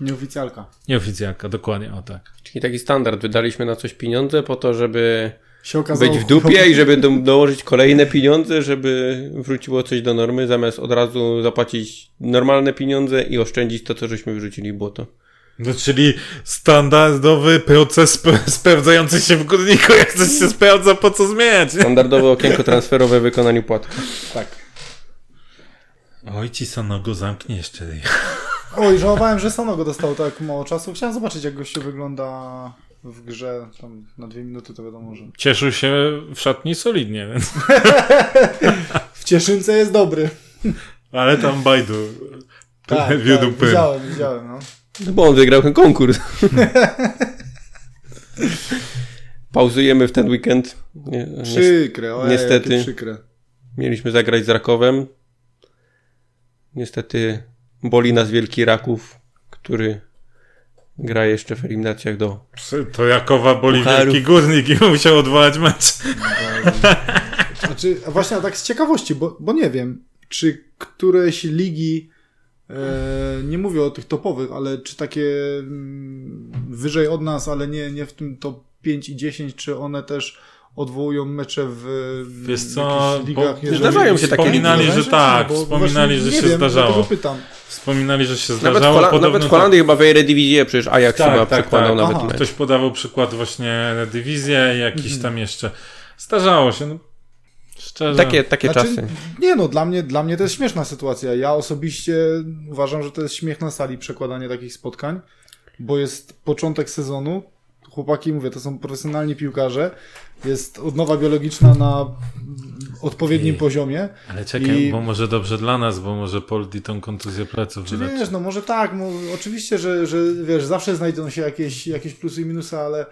Nieoficjalka. Nieoficjalka, dokładnie, o tak. Czyli taki standard. Wydaliśmy na coś pieniądze po to, żeby okazało, być w dupie i żeby do, dołożyć kolejne pieniądze, żeby wróciło coś do normy, zamiast od razu zapłacić normalne pieniądze i oszczędzić to, co żeśmy wyrzucili w błoto. No, czyli standardowy proces sprawdzający się w górniku, jak coś się sprawdza, po co zmieniać? Standardowe okienko transferowe w wykonaniu płatku. Tak. Oj, ci Sanogo zamknie jeszcze. Oj, żałowałem, że Sanogo dostał tak mało czasu. Chciałem zobaczyć, jak gościu wygląda w grze. Tam na dwie minuty to wiadomo, że... Cieszył się w szatni solidnie, więc... w Cieszynce jest dobry. Ale tam Bajdu. Tak, tak, widziałem, widziałem, no. No bo on wygrał ten konkurs. Pauzujemy w ten weekend. Nie, przykre, ojej, niestety. Przykre. Mieliśmy zagrać z Rakowem. Niestety boli nas wielki Raków, który gra jeszcze w eliminacjach do. To Jakowa boli Pucharów. wielki górnik i musiał odwołać mecz. Znaczy, właśnie tak z ciekawości, bo, bo nie wiem, czy któreś ligi nie mówię o tych topowych, ale czy takie mm, wyżej od nas, ale nie, nie w tym top 5 i 10, czy one też odwołują mecze w Wiesz co, ligach, bo, zdarzają się takie Wspominali, że tak, bo wspominali, że się wiem, zdarzało. Pytam. Wspominali, że się zdarzało. Nawet, Hola nawet w Holandii chyba w Eredivisie przecież Ajax tak, chyba tak, przekładał tak. nawet Ktoś podawał przykład właśnie Eredivisie i jakiś mhm. tam jeszcze. Zdarzało się. No, Szczerze. Takie, takie znaczy, czasy. Nie no, dla mnie, dla mnie to jest śmieszna sytuacja. Ja osobiście uważam, że to jest śmiech na sali przekładanie takich spotkań, bo jest początek sezonu. Chłopaki, mówię, to są profesjonalni piłkarze. Jest odnowa biologiczna na odpowiednim I, poziomie. Ale czekaj, I... bo może dobrze dla nas, bo może Poldi tą kontuzję pleców Czy wiesz, no może tak, no, oczywiście, że, że wiesz, zawsze znajdą się jakieś, jakieś plusy i minusy, ale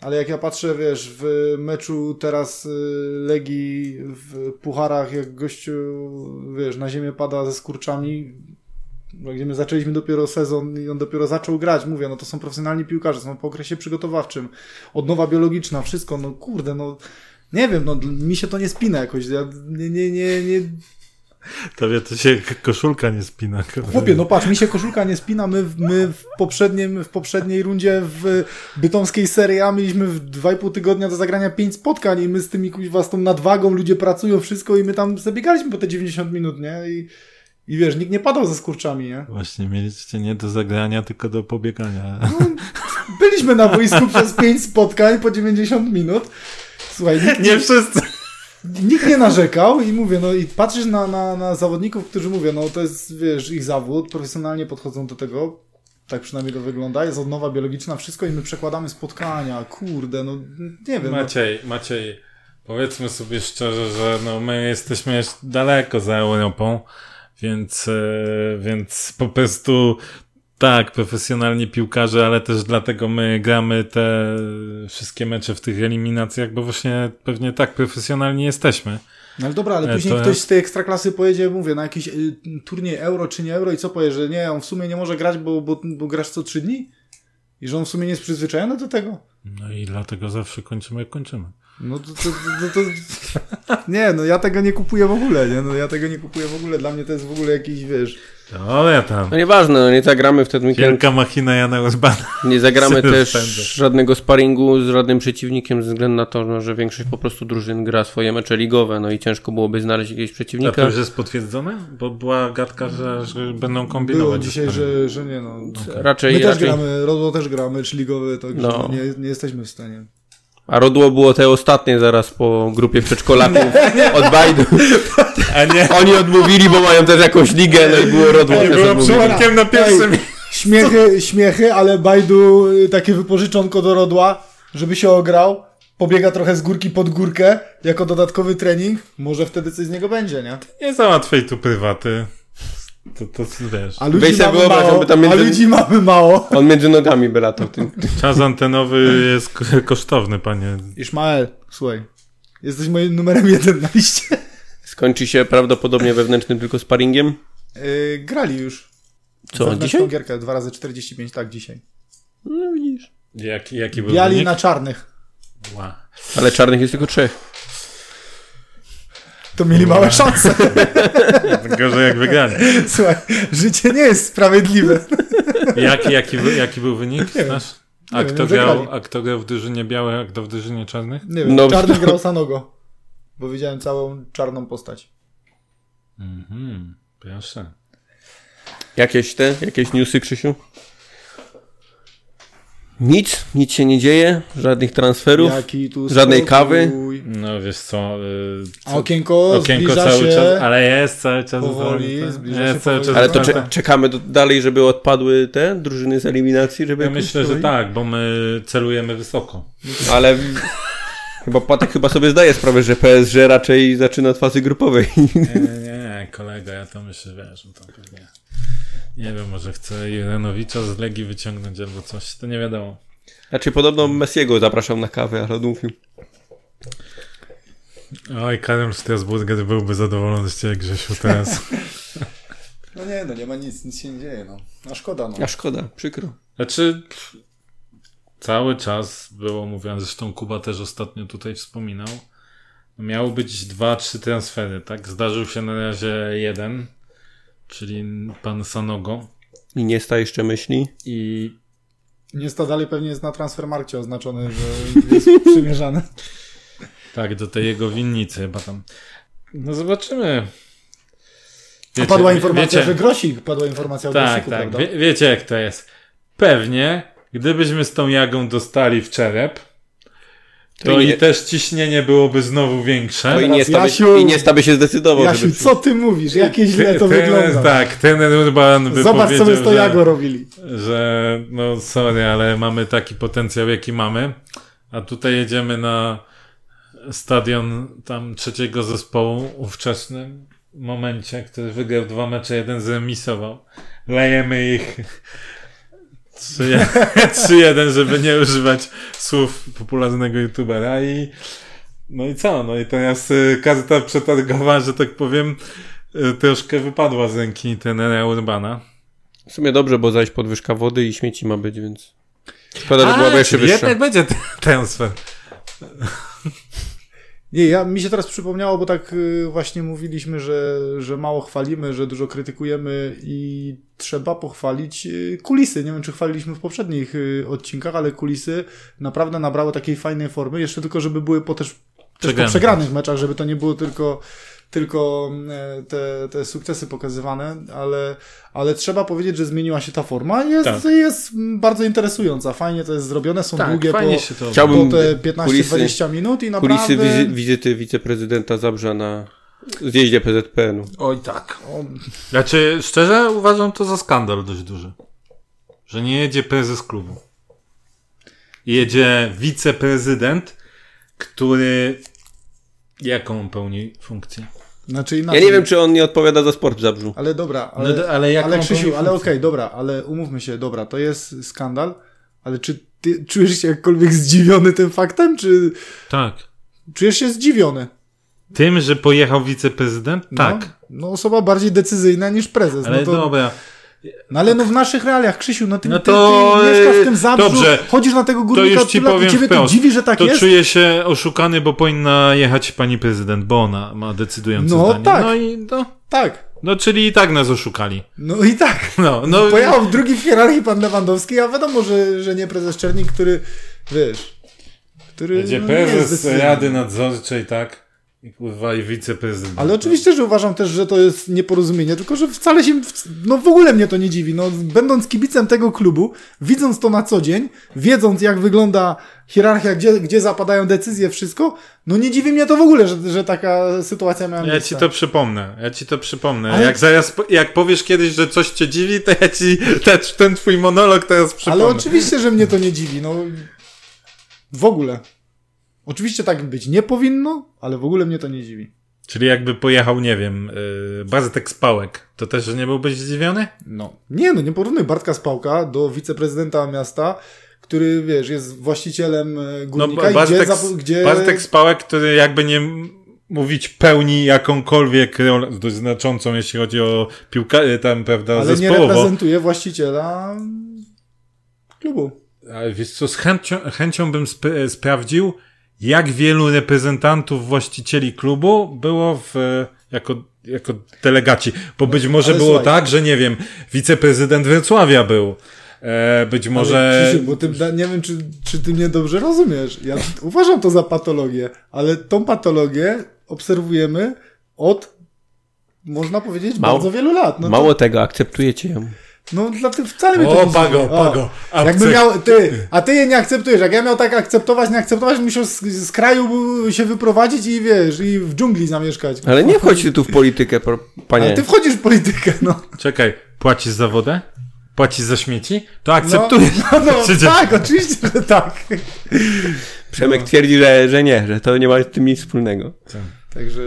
ale jak ja patrzę, wiesz, w meczu teraz y, Legii w pucharach, jak gościu, wiesz, na ziemię pada ze skurczami, gdzie my zaczęliśmy dopiero sezon i on dopiero zaczął grać, mówię, no to są profesjonalni piłkarze, są po okresie przygotowawczym, odnowa biologiczna, wszystko, no kurde, no nie wiem, no mi się to nie spina jakoś, ja nie, nie, nie, nie Tobie to się koszulka nie spina. Chłopie, no patrz, mi się koszulka nie spina. My, my w, poprzednim, w poprzedniej rundzie w bytomskiej serii A mieliśmy w 2,5 tygodnia do zagrania 5 spotkań i my z tymi kuźwa, z tą nadwagą, ludzie pracują, wszystko i my tam zabiegaliśmy po te 90 minut, nie? I, i wiesz, nikt nie padał ze skurczami, nie? Właśnie, mieliście nie do zagrania, tylko do pobiegania. No, byliśmy na boisku przez 5 spotkań po 90 minut. Słuchaj, nikt nie, nie wszyscy nikt nie narzekał i mówię, no i patrzysz na, na, na zawodników, którzy mówią, no to jest, wiesz, ich zawód, profesjonalnie podchodzą do tego, tak przynajmniej to wygląda, jest odnowa biologiczna, wszystko i my przekładamy spotkania, kurde, no nie wiem. No. Maciej, no. Maciej, powiedzmy sobie szczerze, że no my jesteśmy jeszcze daleko za Europą, więc, e, więc po prostu tak, profesjonalni piłkarze, ale też dlatego my gramy te wszystkie mecze w tych eliminacjach, bo właśnie pewnie tak profesjonalni jesteśmy. No ale dobra, ale e, później to ktoś z tej ekstraklasy pojedzie, mówię, na jakiś y, turniej euro czy nie euro i co powie, że nie, on w sumie nie może grać, bo, bo, bo grasz co trzy dni? I że on w sumie nie jest przyzwyczajony do tego? No i dlatego zawsze kończymy jak kończymy. No to, to, to, to, Nie, no ja tego nie kupuję w ogóle, nie? No ja tego nie kupuję w ogóle. Dla mnie to jest w ogóle jakiś, wiesz... Dobra tam. No nieważne, no nie zagramy w ten weekend. Wielka machina Jana Rozbana. Nie zagramy też spędzę. żadnego sparingu z żadnym przeciwnikiem ze względu na to, no, że większość po prostu drużyn gra swoje mecze ligowe, no i ciężko byłoby znaleźć jakiegoś A to przeciwnika. już jest potwierdzone? Bo była gadka, że, że będą Było kombinować. dzisiaj, że, że nie no. Raczej, My też raczej. gramy, Rodło też gra mecz ligowy, także No. nie, nie jesteśmy w stanie. A Rodło było te ostatnie zaraz po grupie przedszkolaków od Bajdu. A nie, Oni odmówili, bo mają też jakąś ligę, no i było Rodło nie też było odmówili. przypadkiem na pierwszym Ej, Śmiechy, śmiechy, ale Bajdu y, takie wypożyczonko do Rodła, żeby się ograł, pobiega trochę z górki pod górkę, jako dodatkowy trening, może wtedy coś z niego będzie, nie? Nie załatwiaj tu prywaty. To, to wiesz. A ludzi Weź sobie mamy wyobraź, mało, jakby tam a między- ludzi mamy mało. On między nogami by latał. Tym. Czas antenowy jest k- kosztowny, panie. Ishmael, słuchaj, jesteś moim numerem jeden na liście. Skończy się prawdopodobnie wewnętrznym tylko sparingiem. Yy, grali już. Co, Wewnętrzną dzisiaj? gierkę, 2 razy 45 tak, dzisiaj. No widzisz. Jaki, jaki był Biali wynik? na czarnych. Ła. Ale czarnych jest tylko trzech. To mieli małe szanse. Gorzej jak wygranie. Słuchaj, życie nie jest sprawiedliwe. Jaki, jaki, był- jaki był wynik wiem. nasz? A Nie wiem, kto, że grał, a kto grał w drużynie białej, a kto w drużynie czarnych? Nie wiem, No, czarny grał Sanogo. Bo widziałem całą czarną postać. Mhm, proszę. Jakieś te, jakieś newsy, Krzysiu? Nic, nic się nie dzieje, żadnych transferów. Jaki tu Żadnej kawy? No wiesz co, y, A co okienko, okienko zbliża cały się. czas, ale jest cały czas. powoli, zbliża jest się cały powoli. czas. Ale to cze- czekamy do, dalej, żeby odpadły te drużyny z eliminacji, żeby Ja myślę, że tak, bo my celujemy wysoko. Ale chyba Patek chyba sobie zdaje sprawę, że PSG raczej zaczyna od fazy grupowej. Nie, nie, nie, kolega, ja to myślę, wiesz, że to pewnie. Nie wiem, może chce Jurenowicza z Legii wyciągnąć albo coś, to nie wiadomo. Znaczy podobno Messiego zapraszał na kawę, ale odmówił. Oj, Karol Strasburger byłby zadowolony z Ciebie, Grzesiu, teraz. No nie, no nie ma nic, nic się nie dzieje, no. A szkoda, no. A szkoda, przykro. Znaczy, cały czas było mówione, zresztą Kuba też ostatnio tutaj wspominał, miały być dwa, trzy transfery, tak? Zdarzył się na razie jeden, czyli pan Sanogo I nie sta jeszcze myśli. i Nie sta dalej pewnie jest na transfermarkcie oznaczony, że jest przymierzany. tak, do tej jego winnicy chyba tam. No zobaczymy. A padła informacja, wiecie- że Grosik, padła informacja o Tak, Grosiku, tak. prawda? Wie, wiecie jak to jest. Pewnie, gdybyśmy z tą jagą dostali w czerep, to, To i nie- też ciśnienie byłoby znowu większe. To i nie, sta by, Jasiu- I nie sta by się zdecydował, Jasiu, żeby... co ty mówisz? Jakie źle to Trener- wygląda. Tak, ten Urban by Zobacz, co my z tą że, Jago robili. że no sorry, ale mamy taki potencjał, jaki mamy, a tutaj jedziemy na stadion tam trzeciego zespołu ówczesnym momencie, który wygrał dwa mecze, jeden zremisował. Lejemy ich 3 3-1, żeby nie używać słów popularnego youtubera i no i co? No i teraz y, karta przetargowa, że tak powiem, y, troszkę wypadła z ręki trenera Urbana. W sumie dobrze, bo zaś podwyżka wody i śmieci ma być, więc... Szkoda, że byłaby jeszcze wyższa. jednak będzie transfer. Nie, ja, mi się teraz przypomniało, bo tak y, właśnie mówiliśmy, że, że mało chwalimy, że dużo krytykujemy i trzeba pochwalić y, kulisy. Nie wiem, czy chwaliliśmy w poprzednich y, odcinkach, ale kulisy naprawdę nabrały takiej fajnej formy. Jeszcze tylko, żeby były po też, też po przegranych meczach, żeby to nie było tylko tylko e, te, te sukcesy pokazywane, ale, ale trzeba powiedzieć, że zmieniła się ta forma i jest, Tak. jest bardzo interesująca. Fajnie to jest zrobione, są długie po, Chciałbym- po te kulisy- 15-20 minut i naprawdę... Kulisy wizy, wizyty wiceprezydenta Zabrza na zjeździe PZPN-u. Oj tak. Znaczy, szczerze uważam to za skandal dość duży. Że nie jedzie prezes klubu. Jedzie wiceprezydent, który... Jaką pełni funkcję? Znaczy Ja nie wiem, czy on nie odpowiada za sport w Zabrzu. Ale dobra, ale, No do- ale jaką ale Krzysiu, ale okej, funkcję? dobra, ale umówmy się, dobra, to jest skandal, ale czy ty czujesz się jakkolwiek zdziwiony tym faktem, czy Tak. czujesz się zdziwiony? Tym, że pojechał wiceprezydent? No, Tak. No, osoba bardziej decyzyjna niż prezes. Ale no to, dobra. No ale no w naszych realiach, Krzysiu, no ty, No ty, to, ty mieszkasz w tym e, Zabrzu, dobrze. chodzisz na tego To górnika, już ci tyle lat i powiem ciebie to dziwi, że tak to jest? czuję się oszukany, bo powinna jechać pani prezydent, bo ona ma decydujące No zdanie. tak. No i no, Tak. no, czyli i tak nas oszukali. No i tak. No, no, Pojechał w drugi w hierarchii pan Lewandowski, a wiadomo, że, że nie prezes Czernik, który, wiesz, który Będzie no, prezes. Rady Nadzorczej, tak? I kurwa i wiceprezydent. Ale oczywiście, że uważam też, że to jest nieporozumienie, tylko że wcale się, no w ogóle mnie to nie dziwi. No, będąc kibicem tego klubu, widząc to na co dzień, wiedząc jak wygląda hierarchia, gdzie, gdzie zapadają decyzje, wszystko, no nie dziwi mnie to w ogóle, że, że taka sytuacja miała Ja miejsce. ci to przypomnę, ja ci to przypomnę. Ale- Jak zaraz, jak powiesz kiedyś, że coś cię dziwi, to ja ci te, ten twój monolog teraz przypomnę. Ale oczywiście, że mnie to nie dziwi, no w ogóle. Oczywiście tak być nie powinno, ale w ogóle mnie to nie dziwi. Czyli jakby pojechał, nie wiem, yy, Bartek Spałek, to też nie byłbyś zdziwiony? No. Nie, no nie porównuj Bartka Spałka do wiceprezydenta miasta, który, wiesz, jest właścicielem e, górnika No, Bartek, gdzie, zap- gdzie... Bartek Spałek, który jakby nie mówić pełni jakąkolwiek rolę, dość znaczącą, jeśli chodzi o piłkę, y, tam, prawda, ale nie zespołowo. reprezentuje właściciela klubu. Ale wiesz co, z chęcią, chęcią bym sp sprawdził, jak wielu reprezentantów właścicieli klubu było w, jako, jako delegaci. Bo być może ale było słuchaj. tak, że nie wiem, wiceprezydent Wrocławia był. E, być może. Ale, Krzysiu, bo ty, nie wiem, czy, czy ty mnie dobrze rozumiesz. Ja uważam to za patologię, ale tą patologię obserwujemy od, można powiedzieć, Mało- bardzo wielu lat. No, Mało tego, akceptujecie ją. No dla ty wcale mnie to O, nie pago, dziwi. O, pago. A Jakby miał, ty, a ty je nie akceptujesz. Jak ja miał tak akceptować, nie akceptować, musiał z, z kraju się wyprowadzić i wiesz, i w dżungli zamieszkać. Ale nie wchodź ty tu w politykę, panie. Ale ty wchodzisz w politykę, no. Czekaj, płacisz za wodę? Płacisz za śmieci? To akceptujesz. No, no, no tak, oczywiście, że tak. Przemek twierdzi, że, że nie, że to nie ma z tym nic wspólnego. Także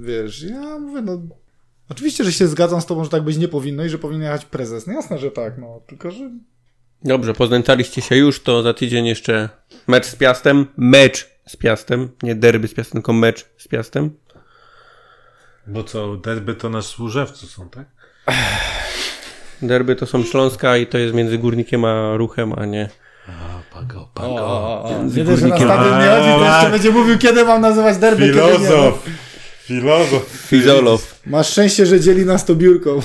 wiesz, ja mówię, no. Oczywiście, że się zgadzam z tobą, że tak być nie powinno i że powinien jechać prezes. No jasne, że tak, no. Tylko, że. Dobrze, poznęcaliście się już, to za tydzień jeszcze mecz z Piastem. Mecz z Piastem. Nie derby z Piastem, tylko mecz z Piastem. Bo co, derby to nasz służewcu są, tak? Derby to są Śląska i to jest między Górnikiem a Ruchem, a nie... A, pago, że na górnikiem. stadion nie chodzi, to jeszcze będzie mówił, kiedy mam nazywać derby, kiedy nie. Filozof. Fizolow. Masz szczęście, że dzieli nas to biurką.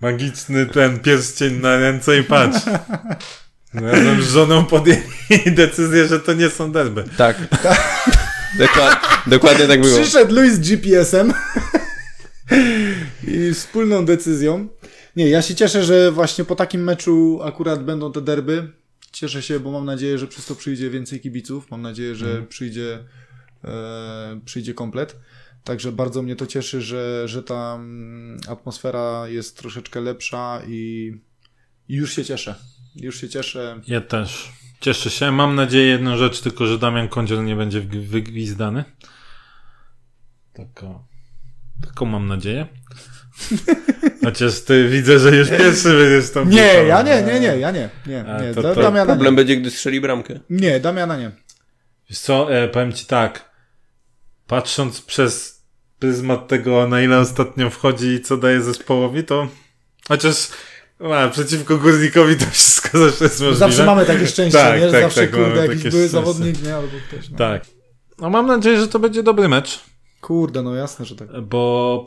Magiczny ten pierścień na ręce i patrz. Razem z żoną podjęli decyzję, że to nie są derby. Tak. Dokład, dokładnie tak było. Przyszedł Luis z GPS-em i wspólną decyzją. Nie, ja się cieszę, że właśnie po takim meczu akurat będą te derby. Cieszę się, bo mam nadzieję, że przez to przyjdzie więcej kibiców. Mam nadzieję, że przyjdzie, e, przyjdzie komplet. Także bardzo mnie to cieszy, że, że ta mm, atmosfera jest troszeczkę lepsza i, i już się cieszę. Już się cieszę. Ja też. Cieszę się. Mam nadzieję jedną rzecz, tylko że Damian Kądziel nie będzie wygwizdany. Taką, taką mam nadzieję. Chociaż ty widzę, że już pierwszy będziesz tam Nie, pisał. ja nie, nie, nie, ja nie. Nie, nie. to- to Damiana Problem nie. będzie, gdy strzeli bramkę. Nie, Damiana nie. Wiesz co, e, powiem ci tak. Patrząc przez pryzmat tego, na ile ostatnio wchodzi i co daje zespołowi, to chociaż a, przeciwko Górnikowi to wszystko zawsze jest możliwe. Zawsze mamy takie szczęście, Tak, nie? Tak, Zawsze, tak, kurde, jakiś były szczęście. zawodnik, nie? Albo ktoś, no. Tak. No mam nadzieję, że to będzie dobry mecz, Kurde, no jasne, że tak. bo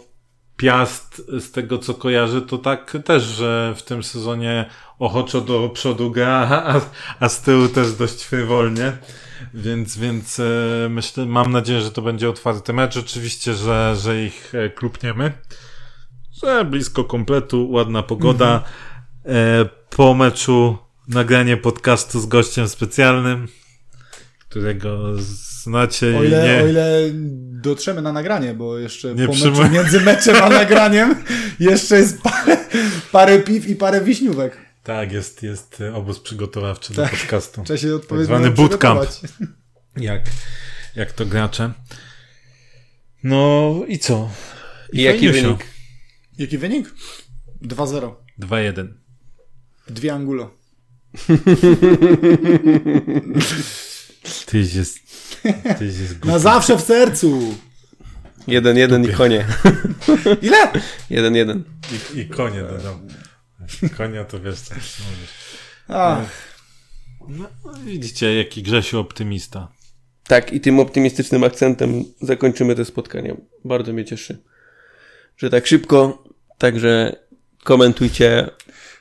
Piast z tego co kojarzę, to tak też, że w tym sezonie ochoczo do przodu gra, a, a z tyłu też dość frywolnie. Więc, więc e, myślę, mam nadzieję, że to będzie otwarty mecz. Oczywiście, że, że ich e, klupniemy. Że blisko kompletu, ładna pogoda. E, po meczu nagranie podcastu z gościem specjalnym, którego znacie O i ile, nie... o ile dotrzemy na nagranie, bo jeszcze Nie po meczu, między meczem a nagraniem jeszcze jest parę, parę piw i parę wiśniówek. Tak, jest, jest e, obóz przygotowawczy Tak. do podcastu. Trzeba się odpowiednio zwany bootcamp. Jak, jak to gracze. No i co? I jaki fajniusio. wynik? Jaki wynik? 2-0. 2-1. Dwie angulo. Tyś jest... Tyś jest. Na zawsze w sercu. Jeden, jeden i konie. Ile? Jeden, jeden. I, I konie dodał. Konia to wiesz, co mówisz. A, No, widzicie, jaki Grzesiu optymista. Tak, i tym optymistycznym akcentem zakończymy to spotkanie. Bardzo mnie cieszy, że tak szybko. Także komentujcie.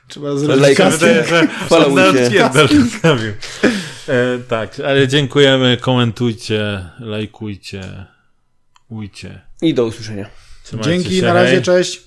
trzeba zrobić. Wydaje, że. E, tak, ale dziękujemy, komentujcie, lajkujcie, ujcie. I do usłyszenia. Trzymajcie Dzięki, się, na razie, hej. cześć.